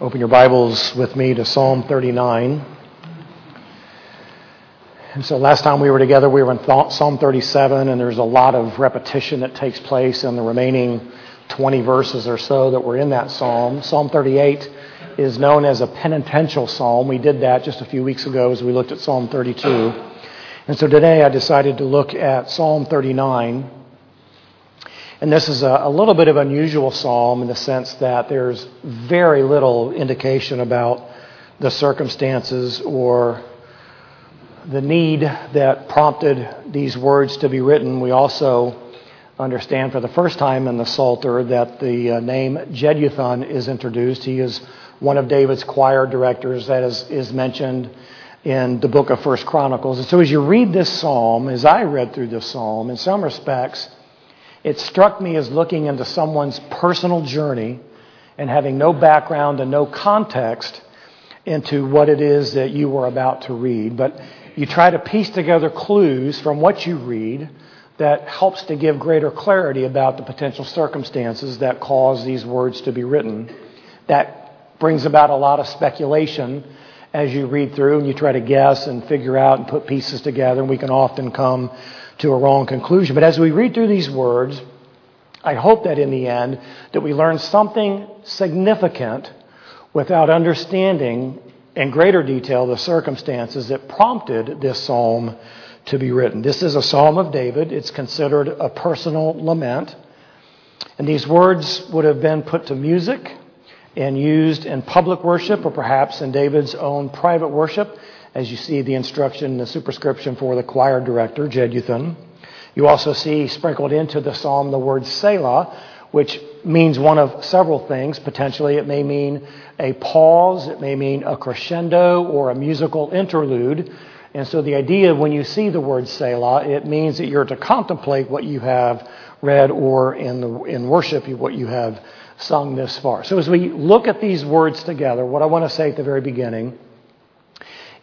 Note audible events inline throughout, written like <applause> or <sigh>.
Open your Bibles with me to Psalm 39. And so last time we were together, we were in Psalm 37, and there's a lot of repetition that takes place in the remaining 20 verses or so that were in that psalm. Psalm 38 is known as a penitential psalm. We did that just a few weeks ago as we looked at Psalm 32. And so today I decided to look at Psalm 39. And this is a, a, little bit of unusual psalm in the sense that there's very little indication about the circumstances or the need that prompted these words to be written. We also understand for the first time in the Psalter that the uh, name Jeduthun is introduced. He is one of David's choir directors that is, is mentioned in the book of First Chronicles. And so as you read this psalm, as I read through this psalm, in some respects, it struck me as looking into someone's personal journey and having no background and no context into what it is that you were about to read. But you try to piece together clues from what you read that helps to give greater clarity about the potential circumstances that cause these words to be written. That brings about a lot of speculation as you read through and you try to guess and figure out and put pieces together, and we can often come to a wrong conclusion. But as we read through these words, I hope that in the end that we learn something significant without understanding in greater detail the circumstances that prompted this psalm to be written. This is a psalm of David. It's considered a personal lament. And these words would have been put to music and used in public worship or perhaps in David's own private worship as you see the instruction, the superscription for the choir director, Jeduthun. You also see sprinkled into the psalm the word Selah, which means one of several things. Potentially, it may mean a pause, it may mean a crescendo or a musical interlude. And so, the idea when you see the word Selah, it means that you're to contemplate what you have read or in, the, in worship, what you have sung this far. So, as we look at these words together, what I want to say at the very beginning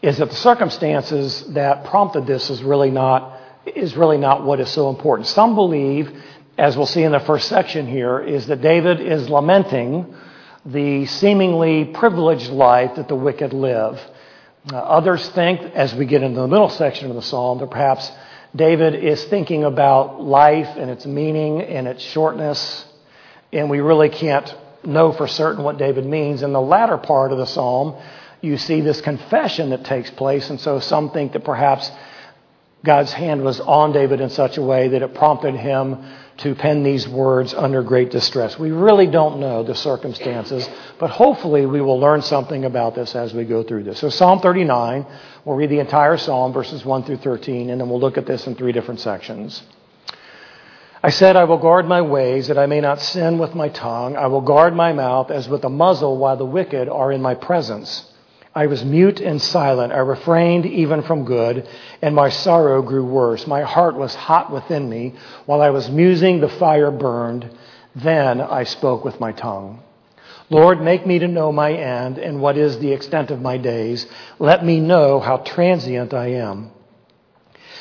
is that the circumstances that prompted this is really not is really not what is so important. Some believe, as we'll see in the first section here, is that David is lamenting the seemingly privileged life that the wicked live. Uh, others think, as we get into the middle section of the psalm, that perhaps David is thinking about life and its meaning and its shortness, and we really can't know for certain what David means. In the latter part of the psalm, you see this confession that takes place. And so some think that perhaps God's hand was on David in such a way that it prompted him to pen these words under great distress. We really don't know the circumstances, but hopefully we will learn something about this as we go through this. So, Psalm 39, we'll read the entire psalm, verses 1 through 13, and then we'll look at this in three different sections. I said, I will guard my ways that I may not sin with my tongue. I will guard my mouth as with a muzzle while the wicked are in my presence. I was mute and silent. I refrained even from good, and my sorrow grew worse. My heart was hot within me. While I was musing, the fire burned. Then I spoke with my tongue. Lord, make me to know my end and what is the extent of my days. Let me know how transient I am.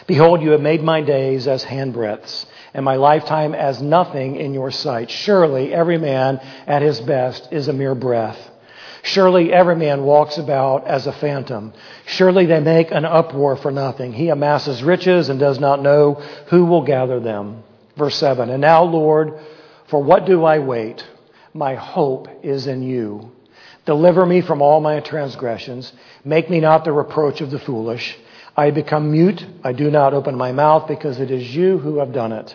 Behold, you have made my days as handbreadths, and my lifetime as nothing in your sight. Surely every man at his best is a mere breath. Surely every man walks about as a phantom. Surely they make an uproar for nothing. He amasses riches and does not know who will gather them. Verse 7 And now, Lord, for what do I wait? My hope is in you. Deliver me from all my transgressions. Make me not the reproach of the foolish. I become mute. I do not open my mouth because it is you who have done it.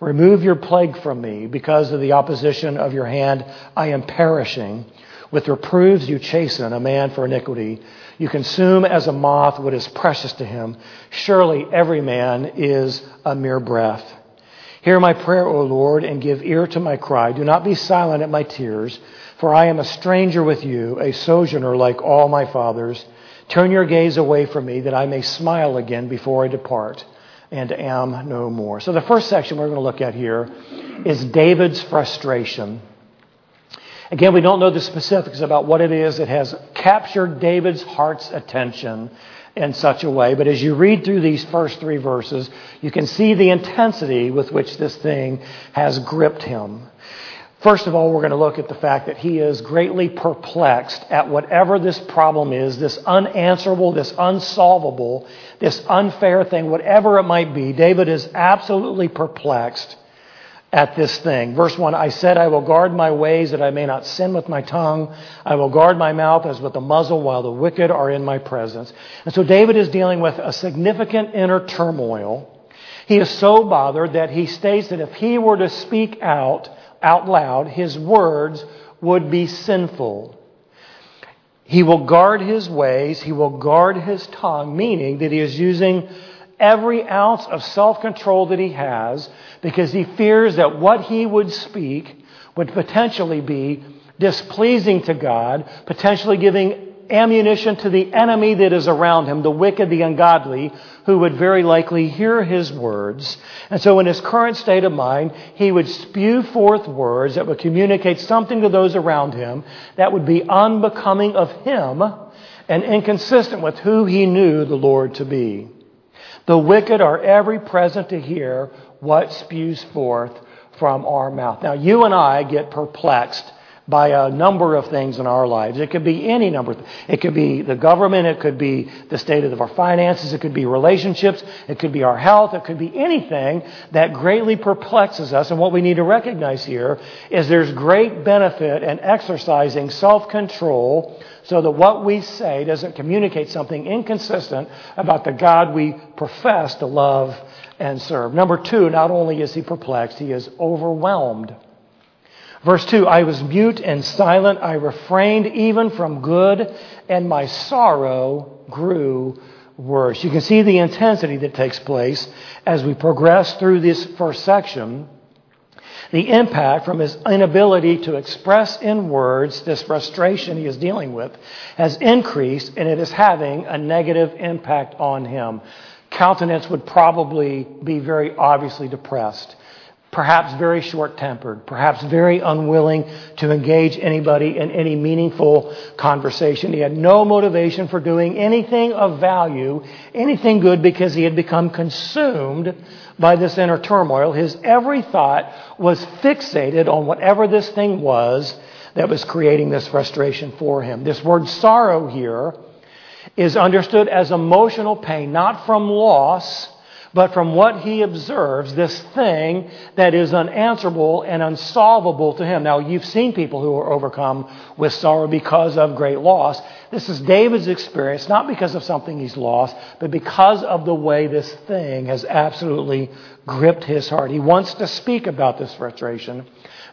Remove your plague from me because of the opposition of your hand. I am perishing. With reproofs you chasten a man for iniquity. You consume as a moth what is precious to him. Surely every man is a mere breath. Hear my prayer, O Lord, and give ear to my cry. Do not be silent at my tears, for I am a stranger with you, a sojourner like all my fathers. Turn your gaze away from me, that I may smile again before I depart and am no more. So, the first section we're going to look at here is David's frustration. Again, we don't know the specifics about what it is that has captured David's heart's attention in such a way, but as you read through these first three verses, you can see the intensity with which this thing has gripped him. First of all, we're going to look at the fact that he is greatly perplexed at whatever this problem is, this unanswerable, this unsolvable, this unfair thing, whatever it might be. David is absolutely perplexed at this thing. Verse 1 I said, I will guard my ways that I may not sin with my tongue. I will guard my mouth as with a muzzle while the wicked are in my presence. And so David is dealing with a significant inner turmoil. He is so bothered that he states that if he were to speak out, out loud, his words would be sinful. He will guard his ways, he will guard his tongue, meaning that he is using every ounce of self control that he has because he fears that what he would speak would potentially be displeasing to God, potentially giving ammunition to the enemy that is around him, the wicked, the ungodly, who would very likely hear his words. And so, in his current state of mind, he would spew forth words that would communicate something to those around him that would be unbecoming of him and inconsistent with who he knew the Lord to be. The wicked are ever present to hear what spews forth from our mouth. Now, you and I get perplexed by a number of things in our lives. It could be any number. It could be the government. It could be the state of our finances. It could be relationships. It could be our health. It could be anything that greatly perplexes us. And what we need to recognize here is there's great benefit in exercising self-control so that what we say doesn't communicate something inconsistent about the God we profess to love and serve. Number two, not only is he perplexed, he is overwhelmed. Verse 2 I was mute and silent. I refrained even from good, and my sorrow grew worse. You can see the intensity that takes place as we progress through this first section. The impact from his inability to express in words this frustration he is dealing with has increased, and it is having a negative impact on him. Countenance would probably be very obviously depressed perhaps very short tempered, perhaps very unwilling to engage anybody in any meaningful conversation. He had no motivation for doing anything of value, anything good, because he had become consumed by this inner turmoil. His every thought was fixated on whatever this thing was that was creating this frustration for him. This word sorrow here is understood as emotional pain, not from loss but from what he observes, this thing that is unanswerable and unsolvable to him. Now, you've seen people who are overcome with sorrow because of great loss. This is David's experience, not because of something he's lost, but because of the way this thing has absolutely gripped his heart. He wants to speak about this frustration,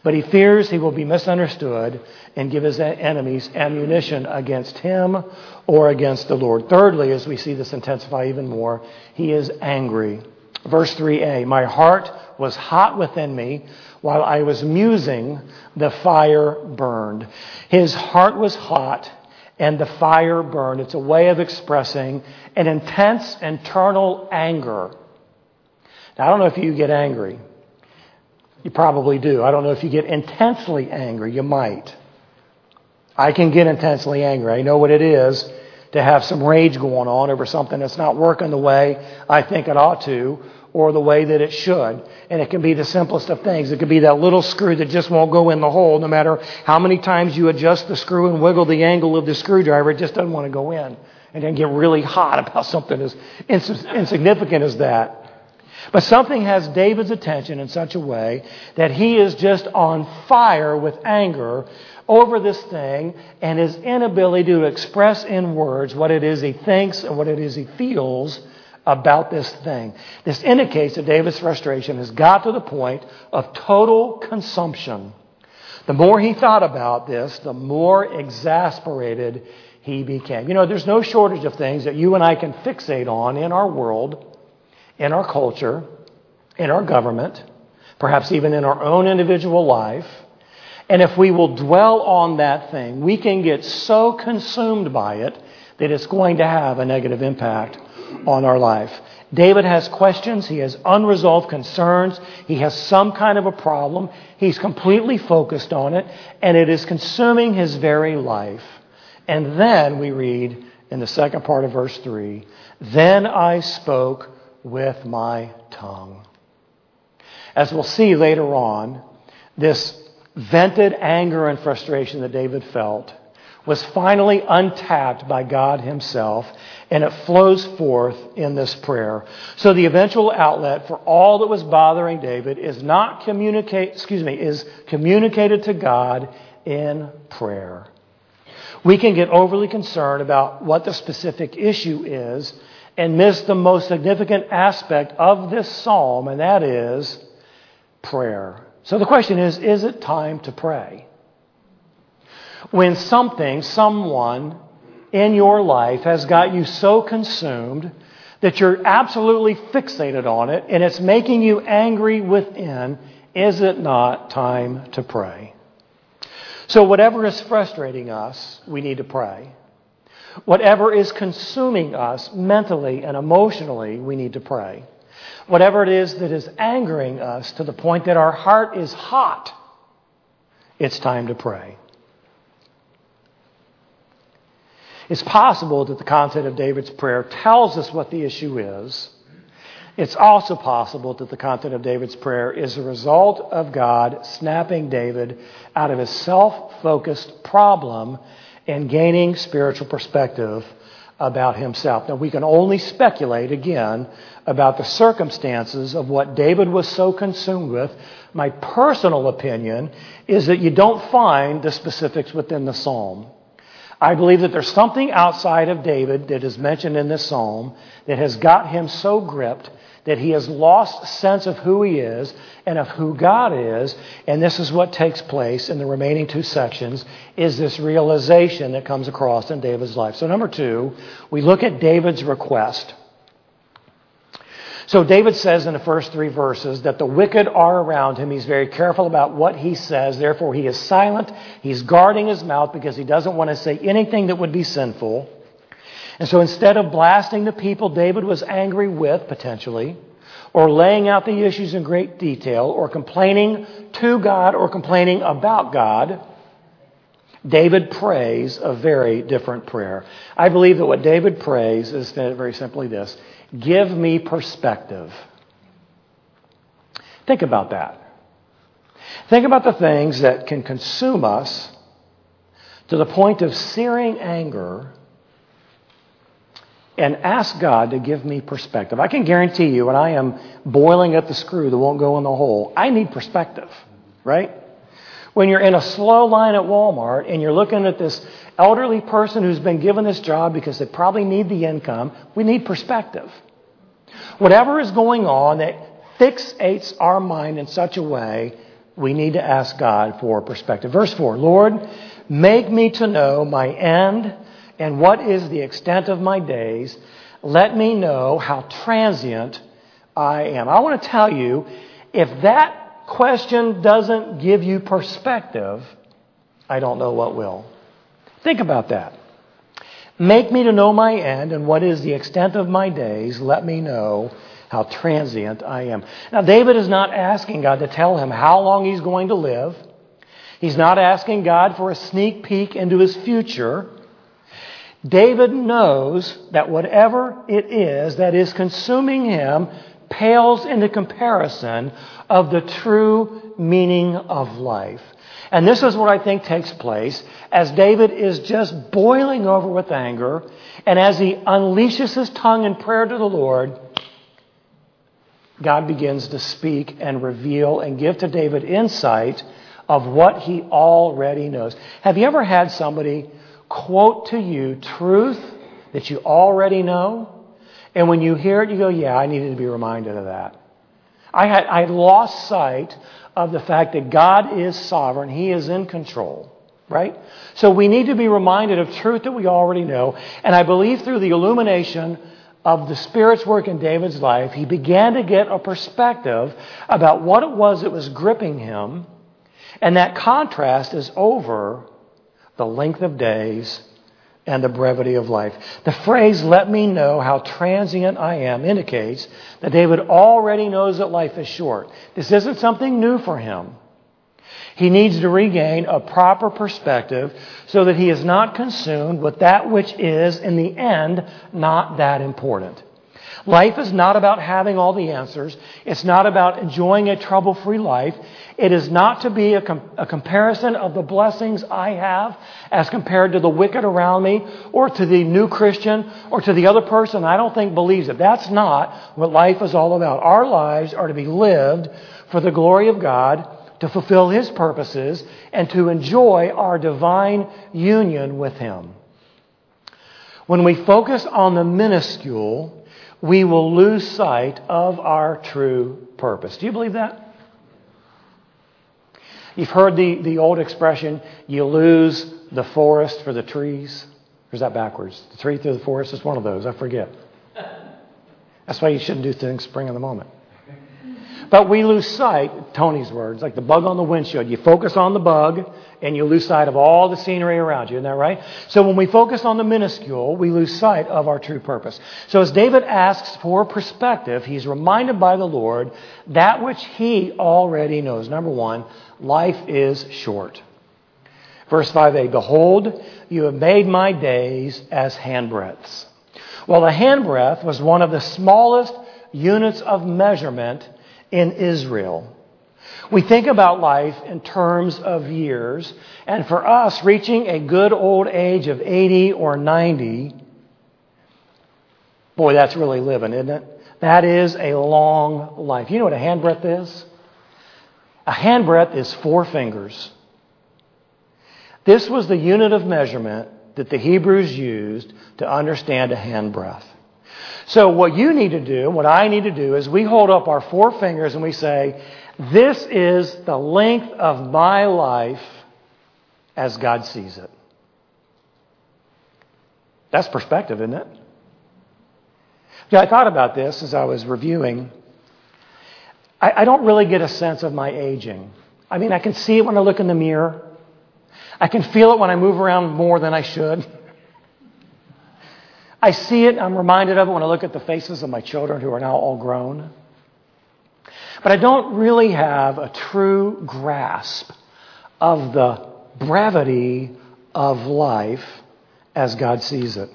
but he fears he will be misunderstood and give his enemies ammunition against him or against the Lord. Thirdly, as we see this intensify even more, he is angry. Verse 3a My heart was hot within me while I was musing, the fire burned. His heart was hot and the fire burned. It's a way of expressing an intense internal anger. Now, I don't know if you get angry. You probably do. I don't know if you get intensely angry. You might. I can get intensely angry. I know what it is to have some rage going on over something that's not working the way I think it ought to or the way that it should. And it can be the simplest of things. It could be that little screw that just won't go in the hole no matter how many times you adjust the screw and wiggle the angle of the screwdriver, it just doesn't want to go in. And then get really hot about something as insignificant as that. But something has David's attention in such a way that he is just on fire with anger over this thing and his inability to express in words what it is he thinks and what it is he feels about this thing. This indicates that David's frustration has got to the point of total consumption. The more he thought about this, the more exasperated he became. You know, there's no shortage of things that you and I can fixate on in our world, in our culture, in our government, perhaps even in our own individual life and if we will dwell on that thing, we can get so consumed by it that it's going to have a negative impact on our life. David has questions. He has unresolved concerns. He has some kind of a problem. He's completely focused on it, and it is consuming his very life. And then we read in the second part of verse 3 Then I spoke with my tongue. As we'll see later on, this vented anger and frustration that David felt was finally untapped by God Himself, and it flows forth in this prayer. So the eventual outlet for all that was bothering David is not communicate, excuse me, is communicated to God in prayer. We can get overly concerned about what the specific issue is and miss the most significant aspect of this psalm, and that is prayer. So the question is is it time to pray? When something, someone in your life has got you so consumed that you're absolutely fixated on it and it's making you angry within, is it not time to pray? So, whatever is frustrating us, we need to pray. Whatever is consuming us mentally and emotionally, we need to pray. Whatever it is that is angering us to the point that our heart is hot, it's time to pray. It's possible that the content of David's prayer tells us what the issue is. It's also possible that the content of David's prayer is a result of God snapping David out of his self focused problem and gaining spiritual perspective about himself. Now, we can only speculate again about the circumstances of what David was so consumed with. My personal opinion is that you don't find the specifics within the psalm. I believe that there's something outside of David that is mentioned in this psalm that has got him so gripped that he has lost sense of who he is and of who God is. And this is what takes place in the remaining two sections is this realization that comes across in David's life. So number two, we look at David's request. So David says in the first three verses that the wicked are around him. He's very careful about what he says. Therefore, he is silent. He's guarding his mouth because he doesn't want to say anything that would be sinful. And so instead of blasting the people David was angry with, potentially, or laying out the issues in great detail, or complaining to God or complaining about God, David prays a very different prayer. I believe that what David prays is very simply this Give me perspective. Think about that. Think about the things that can consume us to the point of searing anger and ask God to give me perspective. I can guarantee you, when I am boiling at the screw that won't go in the hole, I need perspective, right? When you're in a slow line at Walmart and you're looking at this elderly person who's been given this job because they probably need the income, we need perspective. Whatever is going on that fixates our mind in such a way, we need to ask God for perspective. Verse 4 Lord, make me to know my end and what is the extent of my days. Let me know how transient I am. I want to tell you if that question doesn't give you perspective, I don't know what will. Think about that. Make me to know my end and what is the extent of my days. Let me know how transient I am. Now, David is not asking God to tell him how long he's going to live. He's not asking God for a sneak peek into his future. David knows that whatever it is that is consuming him pales into comparison of the true meaning of life. And this is what I think takes place as David is just boiling over with anger, and as he unleashes his tongue in prayer to the Lord, God begins to speak and reveal and give to David insight of what he already knows. Have you ever had somebody quote to you truth that you already know? And when you hear it, you go, yeah, I needed to be reminded of that. I had, I lost sight of the fact that God is sovereign. He is in control, right? So we need to be reminded of truth that we already know. And I believe through the illumination of the Spirit's work in David's life, he began to get a perspective about what it was that was gripping him. And that contrast is over the length of days and the brevity of life. The phrase, let me know how transient I am, indicates that David already knows that life is short. This isn't something new for him. He needs to regain a proper perspective so that he is not consumed with that which is, in the end, not that important. Life is not about having all the answers. It's not about enjoying a trouble free life. It is not to be a, com- a, comparison of the blessings I have as compared to the wicked around me or to the new Christian or to the other person I don't think believes it. That's not what life is all about. Our lives are to be lived for the glory of God, to fulfill His purposes, and to enjoy our divine union with Him. When we focus on the minuscule, we will lose sight of our true purpose. Do you believe that? You've heard the, the old expression, you lose the forest for the trees. Or is that backwards? The tree through the forest is one of those. I forget. That's why you shouldn't do things spring in the moment. But we lose sight, Tony's words, like the bug on the windshield. You focus on the bug and you lose sight of all the scenery around you. Isn't that right? So when we focus on the minuscule, we lose sight of our true purpose. So as David asks for perspective, he's reminded by the Lord that which he already knows. Number one, life is short. Verse 5a Behold, you have made my days as handbreadths. Well, a handbreadth was one of the smallest units of measurement in Israel. We think about life in terms of years, and for us, reaching a good old age of 80 or 90, boy, that's really living, isn't it? That is a long life. You know what a handbreadth is? A handbreadth is four fingers. This was the unit of measurement that the Hebrews used to understand a handbreadth. So, what you need to do, what I need to do, is we hold up our four fingers and we say, This is the length of my life as God sees it. That's perspective, isn't it? Yeah, I thought about this as I was reviewing. I, I don't really get a sense of my aging. I mean, I can see it when I look in the mirror. I can feel it when I move around more than I should. <laughs> I see it, I'm reminded of it when I look at the faces of my children who are now all grown. But I don't really have a true grasp of the brevity of life as God sees it.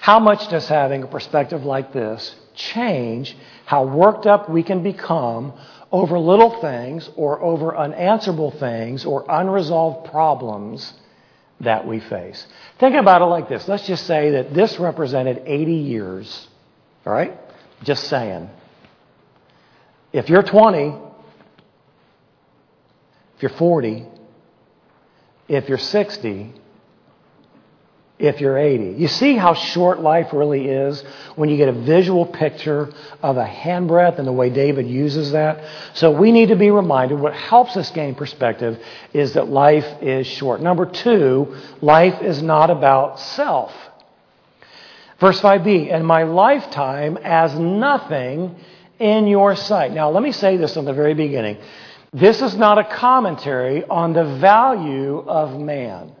How much does having a perspective like this change how worked up we can become over little things or over unanswerable things or unresolved problems that we face? Think about it like this. Let's just say that this represented 80 years. All right? Just saying. If you're 20, if you're 40, if you're 60, if you're 80. You see how short life really is when you get a visual picture of a handbreadth and the way David uses that. So we need to be reminded what helps us gain perspective is that life is short. Number two, life is not about self. Verse 5b, and my lifetime as nothing in your sight. Now, let me say this in the very beginning. This is not a commentary on the value of man.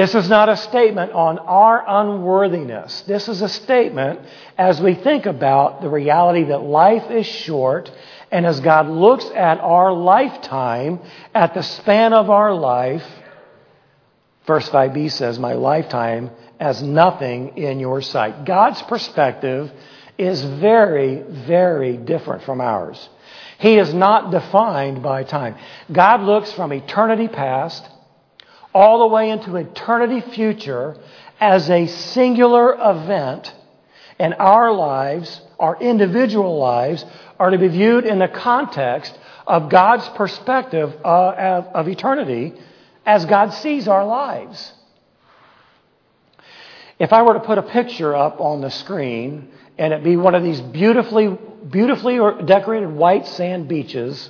This is not a statement on our unworthiness. This is a statement as we think about the reality that life is short and as God looks at our lifetime, at the span of our life, verse 5b says, My lifetime as nothing in your sight. God's perspective is very, very different from ours. He is not defined by time. God looks from eternity past all the way into eternity future as a singular event, and our lives, our individual lives, are to be viewed in the context of God's perspective uh, of, of eternity as God sees our lives. If I were to put a picture up on the screen and it be one of these beautifully, beautifully decorated white sand beaches,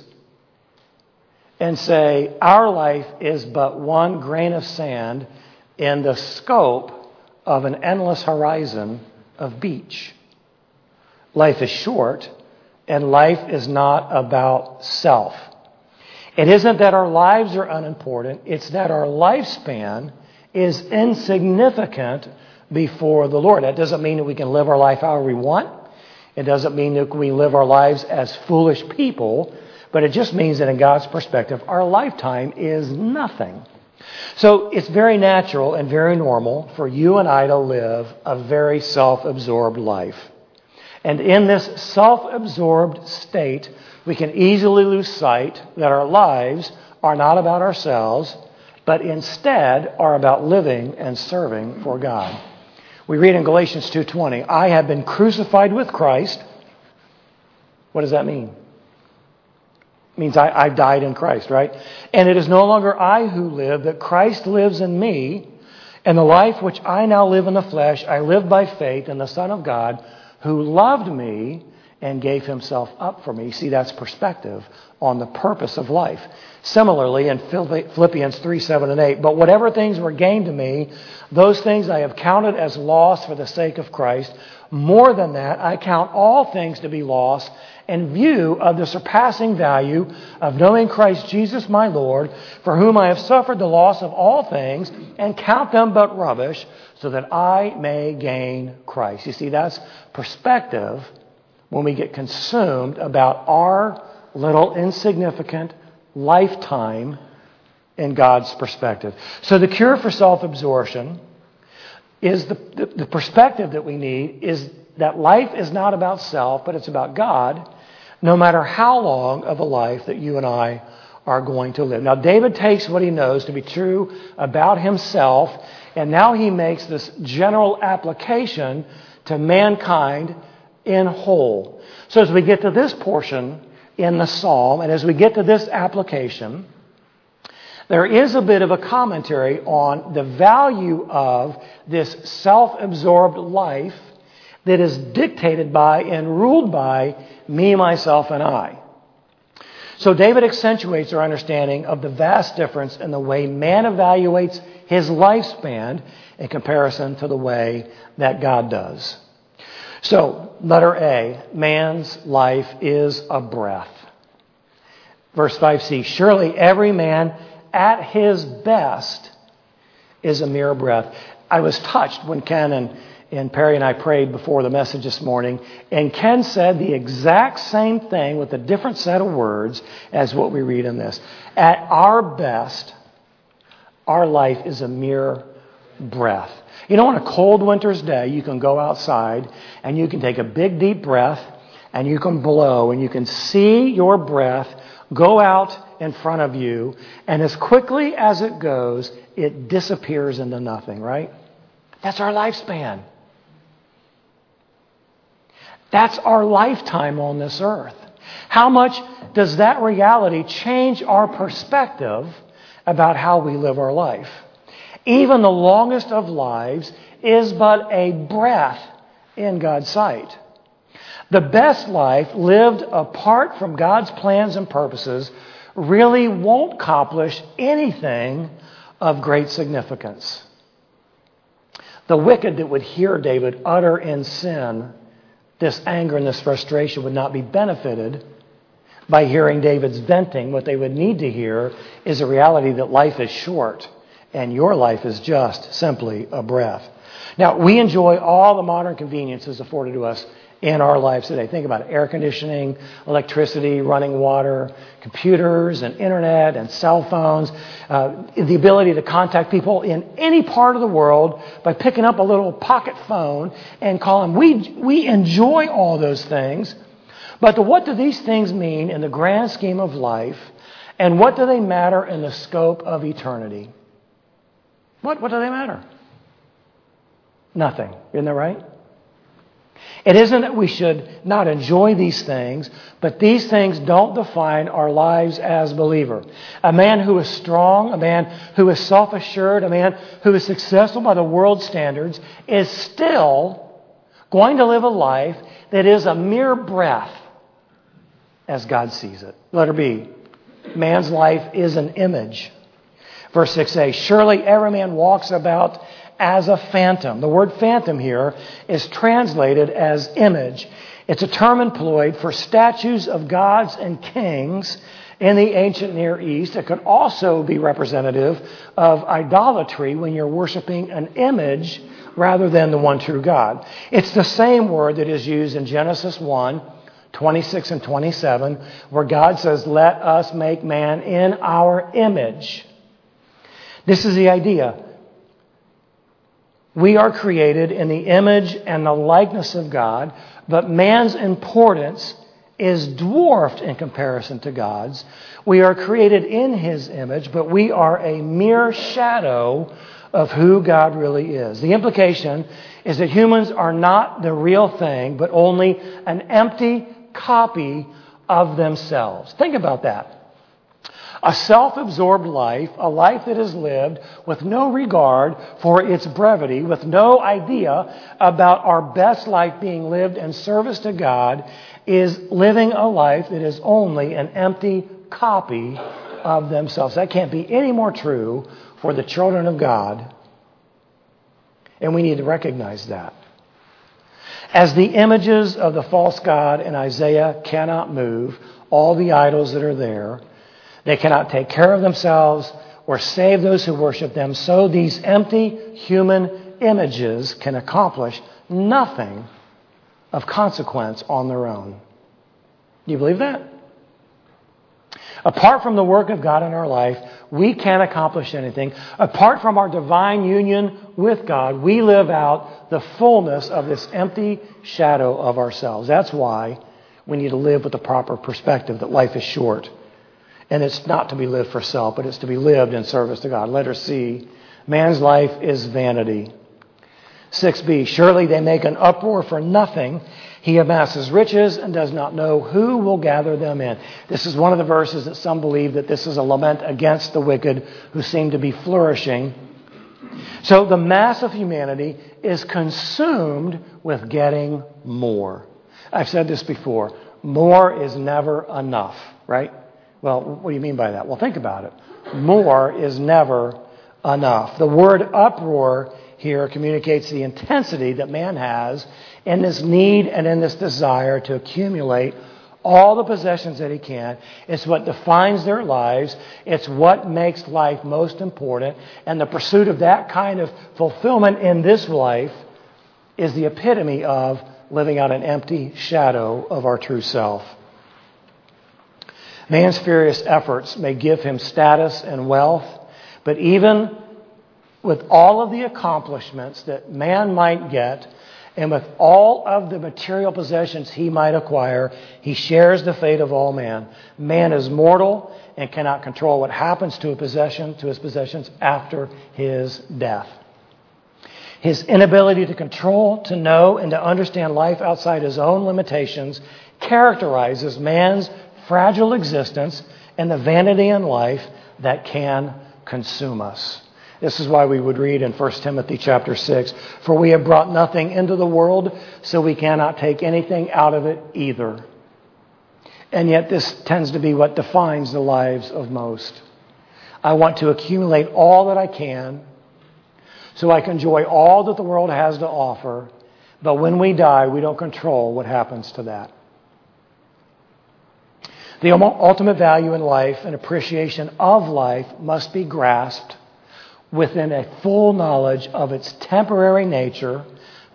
and say, Our life is but one grain of sand in the scope of an endless horizon of beach. Life is short, and life is not about self. It isn't that our lives are unimportant, it's that our lifespan is insignificant before the Lord. That doesn't mean that we can live our life however we want. It doesn't mean that we live our lives as foolish people but it just means that in God's perspective, our lifetime is nothing. So it's very natural and very normal for you and I to live a very self absorbed life. And in this self absorbed state, we can easily lose sight that our lives are not about ourselves, but instead are about living and serving for God. We read in Galatians 2:20, "I have been crucified with Christ." What does that mean? Means I, I've died in Christ, right? And it is no longer I who live, but Christ lives in me. And the life which I now live in the flesh, I live by faith in the Son of God who loved me and gave himself up for me. See, that's perspective on the purpose of life. Similarly, in Philippians 3 7 and 8, but whatever things were gained to me, those things I have counted as loss for the sake of Christ. More than that, I count all things to be loss in view of the surpassing value of knowing Christ Jesus my Lord, for whom I have suffered the loss of all things, and count them but rubbish, so that I may gain Christ. You see, that's perspective when we get consumed about our little insignificant lifetime in God's perspective. So the cure for self absorption is the, the, the, perspective that we need is that life is not about self, but it's about God, no matter how long of a life that you and I are going to live. Now, David takes what he knows to be true about himself, and now he makes this general application to mankind in whole. So, as we get to this portion in the psalm, and as we get to this application, there is a bit of a commentary on the value of this self absorbed life that is dictated by and ruled by me, myself, and I. So David accentuates our understanding of the vast difference in the way man evaluates his lifespan in comparison to the way that God does. So, letter A, man's life is a breath. Verse 5c, surely every man at his best is a mere breath. I was touched when Ken and and Perry and I prayed before the message this morning, and Ken said the exact same thing with a different set of words as what we read in this. At our best, our life is a mere breath. You know, on a cold winter's day, you can go outside and you can take a big, deep breath and you can blow and you can see your breath go out in front of you, and as quickly as it goes, it disappears into nothing, right? That's our lifespan. That's our lifetime on this earth. How much does that reality change our perspective about how we live our life? Even the longest of lives is but a breath in God's sight. The best life lived apart from God's plans and purposes really won't accomplish anything of great significance. The wicked that would hear David utter in sin this anger and this frustration would not be benefited by hearing David's venting. What they would need to hear is a reality that life is short and your life is just simply a breath. Now, we enjoy all the modern conveniences afforded to us in our lives today. Think about it air conditioning, electricity, running water, computers, and internet, and cell phones, uh, the ability to contact people in any part of the world by picking up a little pocket phone and calling. We, we enjoy all those things, but what do these things mean in the grand scheme of life, and what do they matter in the scope of eternity? What, what do they matter? Nothing. Isn't that right? It isn't that we should not enjoy these things, but these things don't define our lives as believer. A man who is strong, a man who is self-assured, a man who is successful by the world standards is still going to live a life that is a mere breath as God sees it. Letter B. Man's life is an image. Verse 6a, surely every man walks about as a phantom. The word phantom here is translated as image. It's a term employed for statues of gods and kings in the ancient Near East. It could also be representative of idolatry when you're worshiping an image rather than the one true God. It's the same word that is used in Genesis 1. 26 and 27, where God says, Let us make man in our image. This is the idea. We are created in the image and the likeness of God, but man's importance is dwarfed in comparison to God's. We are created in his image, but we are a mere shadow of who God really is. The implication is that humans are not the real thing, but only an empty copy of themselves. Think about that. A self absorbed life, a life that is lived with no regard for its brevity, with no idea about our best life being lived in service to God, is living a life that is only an empty copy of themselves. That can't be any more true for the children of God. And we need to recognize that. As the images of the false God in Isaiah cannot move, all the idols that are there, they cannot take care of themselves or save those who worship them. So these empty human images can accomplish nothing of consequence on their own. Do you believe that? Apart from the work of God in our life, we can't accomplish anything. Apart from our divine union with God, we live out the fullness of this empty shadow of ourselves. That's why we need to live with the proper perspective that life is short. And it's not to be lived for self, but it's to be lived in service to God. Letter C man's life is vanity. 6b Surely they make an uproar for nothing he amasses riches and does not know who will gather them in. This is one of the verses that some believe that this is a lament against the wicked who seem to be flourishing. So the mass of humanity is consumed with getting more. I've said this before. More is never enough, right? Well, what do you mean by that? Well, think about it. More is never enough. The word uproar here communicates the intensity that man has in this need and in this desire to accumulate all the possessions that he can. It's what defines their lives. It's what makes life most important. And the pursuit of that kind of fulfillment in this life is the epitome of living out an empty shadow of our true self. Man's furious efforts may give him status and wealth, but even with all of the accomplishments that man might get, and with all of the material possessions he might acquire, he shares the fate of all man. Man is mortal and cannot control what happens to a possession, to his possessions after his death. His inability to control, to know, and to understand life outside his own limitations characterizes man's fragile existence and the vanity in life that can consume us. This is why we would read in 1 Timothy chapter 6 For we have brought nothing into the world, so we cannot take anything out of it either. And yet, this tends to be what defines the lives of most. I want to accumulate all that I can so I can enjoy all that the world has to offer, but when we die, we don't control what happens to that. The ultimate value in life and appreciation of life must be grasped within a full knowledge of its temporary nature,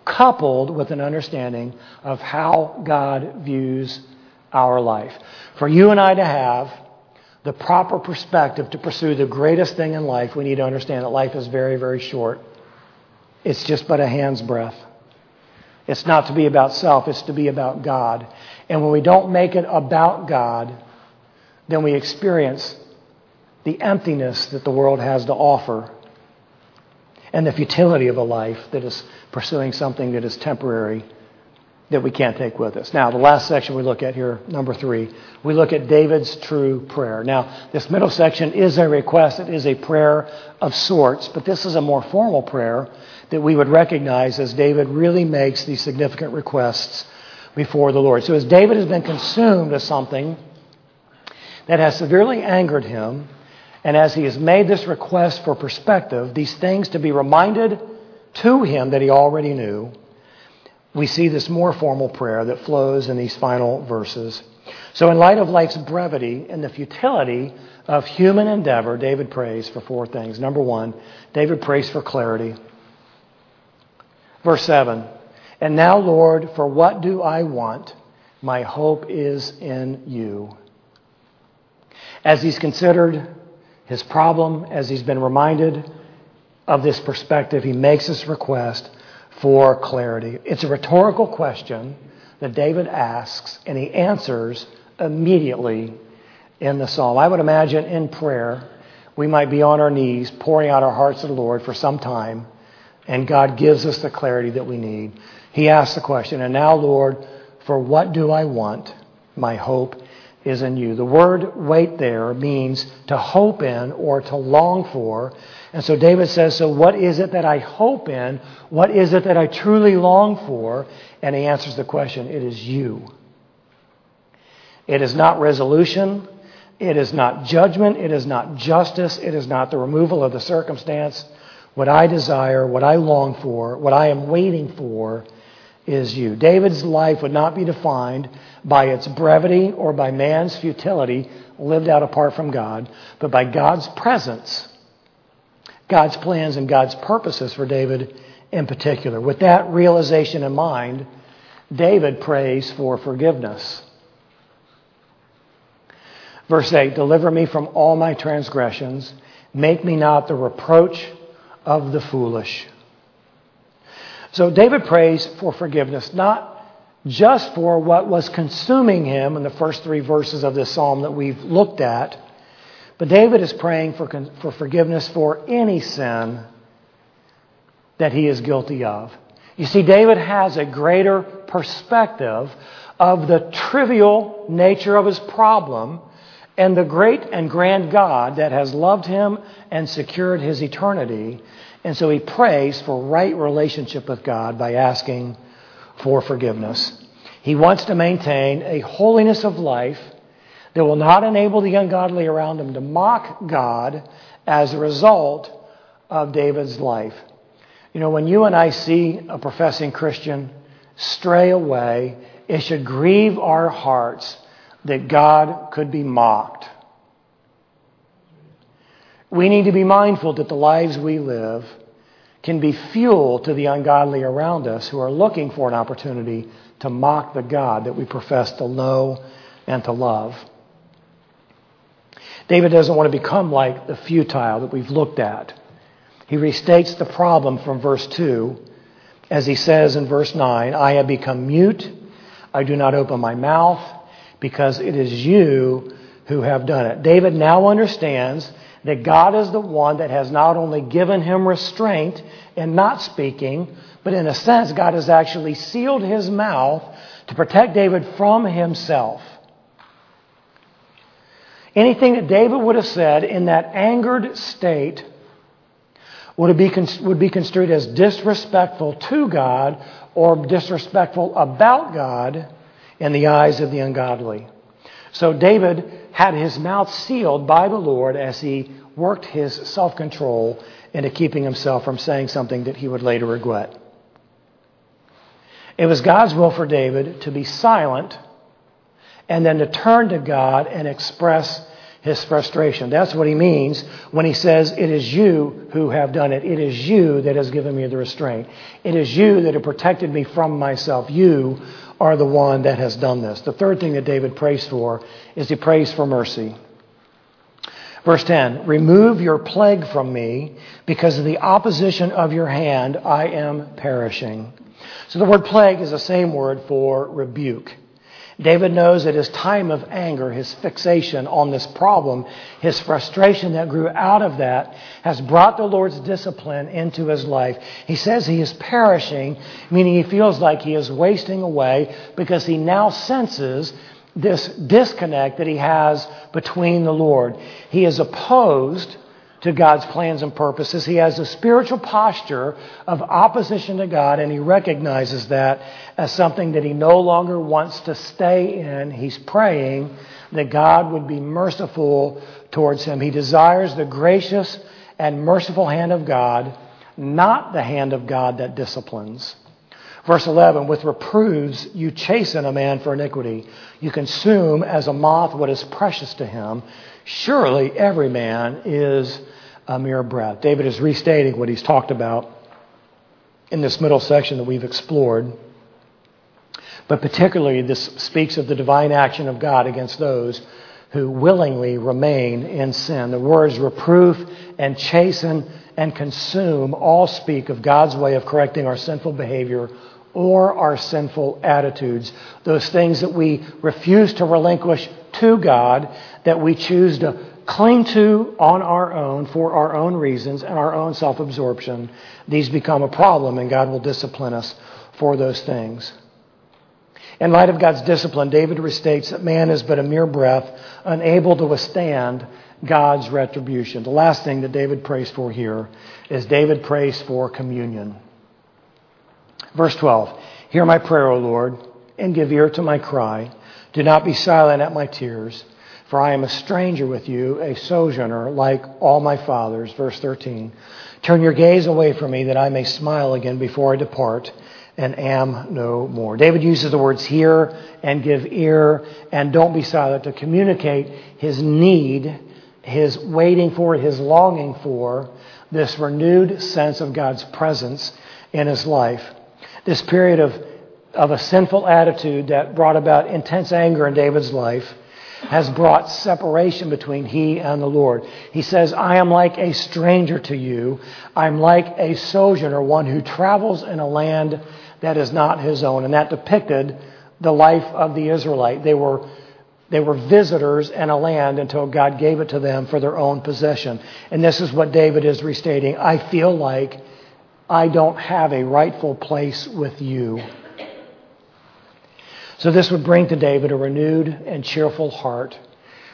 coupled with an understanding of how God views our life. For you and I to have the proper perspective to pursue the greatest thing in life, we need to understand that life is very, very short. It's just but a hand's breadth. It's not to be about self, it's to be about God. And when we don't make it about God, then we experience the emptiness that the world has to offer and the futility of a life that is pursuing something that is temporary that we can't take with us. Now, the last section we look at here, number three, we look at David's true prayer. Now, this middle section is a request, it is a prayer of sorts, but this is a more formal prayer that we would recognize as David really makes these significant requests before the Lord. So, as David has been consumed with something that has severely angered him, and as he has made this request for perspective, these things to be reminded to him that he already knew, we see this more formal prayer that flows in these final verses. So, in light of life's brevity and the futility of human endeavor, David prays for four things. Number one, David prays for clarity. Verse 7 And now, Lord, for what do I want? My hope is in you. As he's considered his problem, as he's been reminded of this perspective, he makes this request for clarity. It's a rhetorical question that David asks, and he answers immediately in the psalm. I would imagine in prayer, we might be on our knees, pouring out our hearts to the Lord for some time, and God gives us the clarity that we need. He asks the question, And now, Lord, for what do I want? My hope is in you. The word wait there means to hope in or to long for. And so David says, So what is it that I hope in? What is it that I truly long for? And he answers the question it is you. It is not resolution. It is not judgment. It is not justice. It is not the removal of the circumstance. What I desire, what I long for, what I am waiting for is you. David's life would not be defined by its brevity or by man's futility lived out apart from God, but by God's presence, God's plans, and God's purposes for David in particular. With that realization in mind, David prays for forgiveness. Verse 8 Deliver me from all my transgressions, make me not the reproach of the foolish. So David prays for forgiveness, not just for what was consuming him in the first three verses of this psalm that we've looked at, but David is praying for, for forgiveness for any sin that he is guilty of. You see, David has a greater perspective of the trivial nature of his problem and the great and grand God that has loved him and secured his eternity. And so he prays for right relationship with God by asking for forgiveness. He wants to maintain a holiness of life that will not enable the ungodly around him to mock God as a result of David's life. You know, when you and I see a professing Christian stray away, it should grieve our hearts that God could be mocked. We need to be mindful that the lives we live can be fuel to the ungodly around us who are looking for an opportunity to mock the God that we profess to know and to love. David doesn't want to become like the futile that we've looked at. He restates the problem from verse 2 as he says in verse 9 I have become mute, I do not open my mouth, because it is you who have done it. David now understands that God is the one that has not only given him restraint in not speaking, but in a sense, God has actually sealed his mouth to protect David from himself. Anything that David would have said in that angered state would be, would be construed as disrespectful to God or disrespectful about God in the eyes of the ungodly. So David had his mouth sealed by the Lord as he worked his self control into keeping himself from saying something that he would later regret. It was God's will for David to be silent and then to turn to God and express his frustration. That's what he means when he says, It is you who have done it. It is you that has given me the restraint. It is you that have protected me from myself. You are the one that has done this. The third thing that David prays for is he prays for mercy. Verse 10 Remove your plague from me, because of the opposition of your hand, I am perishing. So the word plague is the same word for rebuke. David knows that his time of anger, his fixation on this problem, his frustration that grew out of that, has brought the Lord's discipline into his life. He says he is perishing, meaning he feels like he is wasting away because he now senses this disconnect that he has between the Lord. He is opposed to God's plans and purposes. He has a spiritual posture of opposition to God, and he recognizes that as something that he no longer wants to stay in. He's praying that God would be merciful towards him. He desires the gracious and merciful hand of God, not the hand of God that disciplines. Verse 11, with reproofs you chasten a man for iniquity. You consume as a moth what is precious to him. Surely every man is a mere breath. David is restating what he's talked about in this middle section that we've explored. But particularly, this speaks of the divine action of God against those who willingly remain in sin. The words reproof and chasten and consume all speak of God's way of correcting our sinful behavior or our sinful attitudes, those things that we refuse to relinquish to God, that we choose to cling to on our own for our own reasons and our own self absorption, these become a problem, and God will discipline us for those things. In light of God's discipline, David restates that man is but a mere breath, unable to withstand God's retribution. The last thing that David prays for here is David prays for communion. Verse 12 Hear my prayer, O Lord, and give ear to my cry. Do not be silent at my tears, for I am a stranger with you, a sojourner like all my fathers. Verse 13 Turn your gaze away from me that I may smile again before I depart and am no more. David uses the words hear and give ear and don't be silent to communicate his need, his waiting for, his longing for this renewed sense of God's presence in his life. This period of, of a sinful attitude that brought about intense anger in David's life has brought separation between he and the Lord. He says, I am like a stranger to you. I'm like a sojourner, one who travels in a land that is not his own. And that depicted the life of the Israelite. They were, they were visitors in a land until God gave it to them for their own possession. And this is what David is restating. I feel like I don't have a rightful place with you. So this would bring to David a renewed and cheerful heart,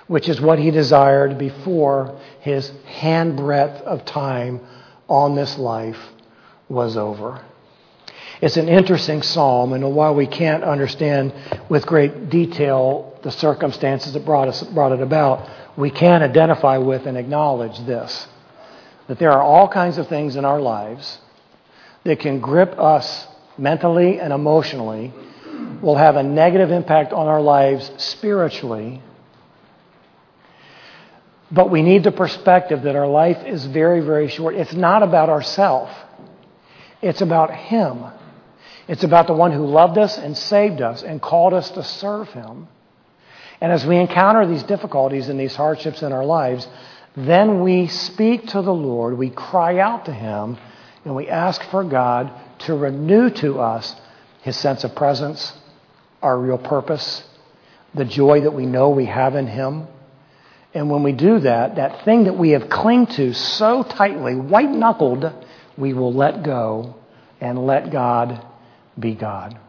which is what he desired before his handbreadth of time on this life was over. It's an interesting psalm, and while we can't understand with great detail the circumstances that brought, us, brought it about, we can identify with and acknowledge this that there are all kinds of things in our lives that can grip us mentally and emotionally, will have a negative impact on our lives spiritually. But we need the perspective that our life is very, very short. It's not about ourselves, it's about Him. It's about the one who loved us and saved us and called us to serve him. And as we encounter these difficulties and these hardships in our lives, then we speak to the Lord, we cry out to him, and we ask for God to renew to us his sense of presence, our real purpose, the joy that we know we have in him. And when we do that, that thing that we have clung to so tightly, white knuckled, we will let go and let God be God.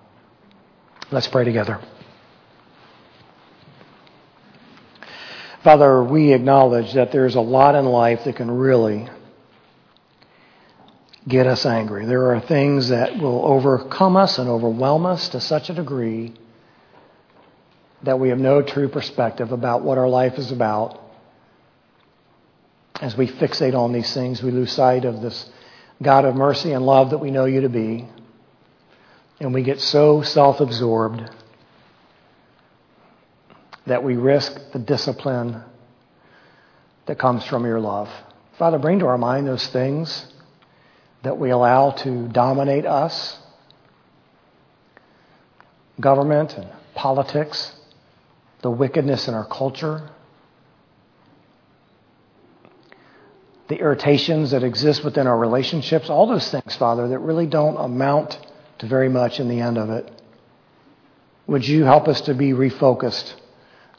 Let's pray together. Father, we acknowledge that there's a lot in life that can really get us angry. There are things that will overcome us and overwhelm us to such a degree that we have no true perspective about what our life is about. As we fixate on these things, we lose sight of this God of mercy and love that we know you to be. And we get so self absorbed that we risk the discipline that comes from your love. Father, bring to our mind those things that we allow to dominate us government and politics, the wickedness in our culture, the irritations that exist within our relationships, all those things, Father, that really don't amount to very much in the end of it. Would you help us to be refocused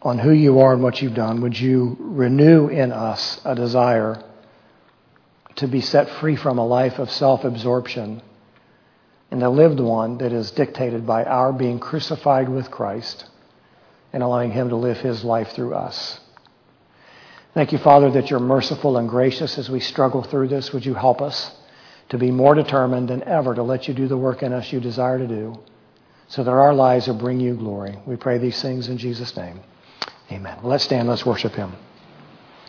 on who you are and what you've done? Would you renew in us a desire to be set free from a life of self absorption and a lived one that is dictated by our being crucified with Christ and allowing Him to live His life through us? Thank you, Father, that you're merciful and gracious as we struggle through this. Would you help us? to be more determined than ever to let you do the work in us you desire to do so that our lives will bring you glory. We pray these things in Jesus' name. Amen. Let's stand. Let's worship him.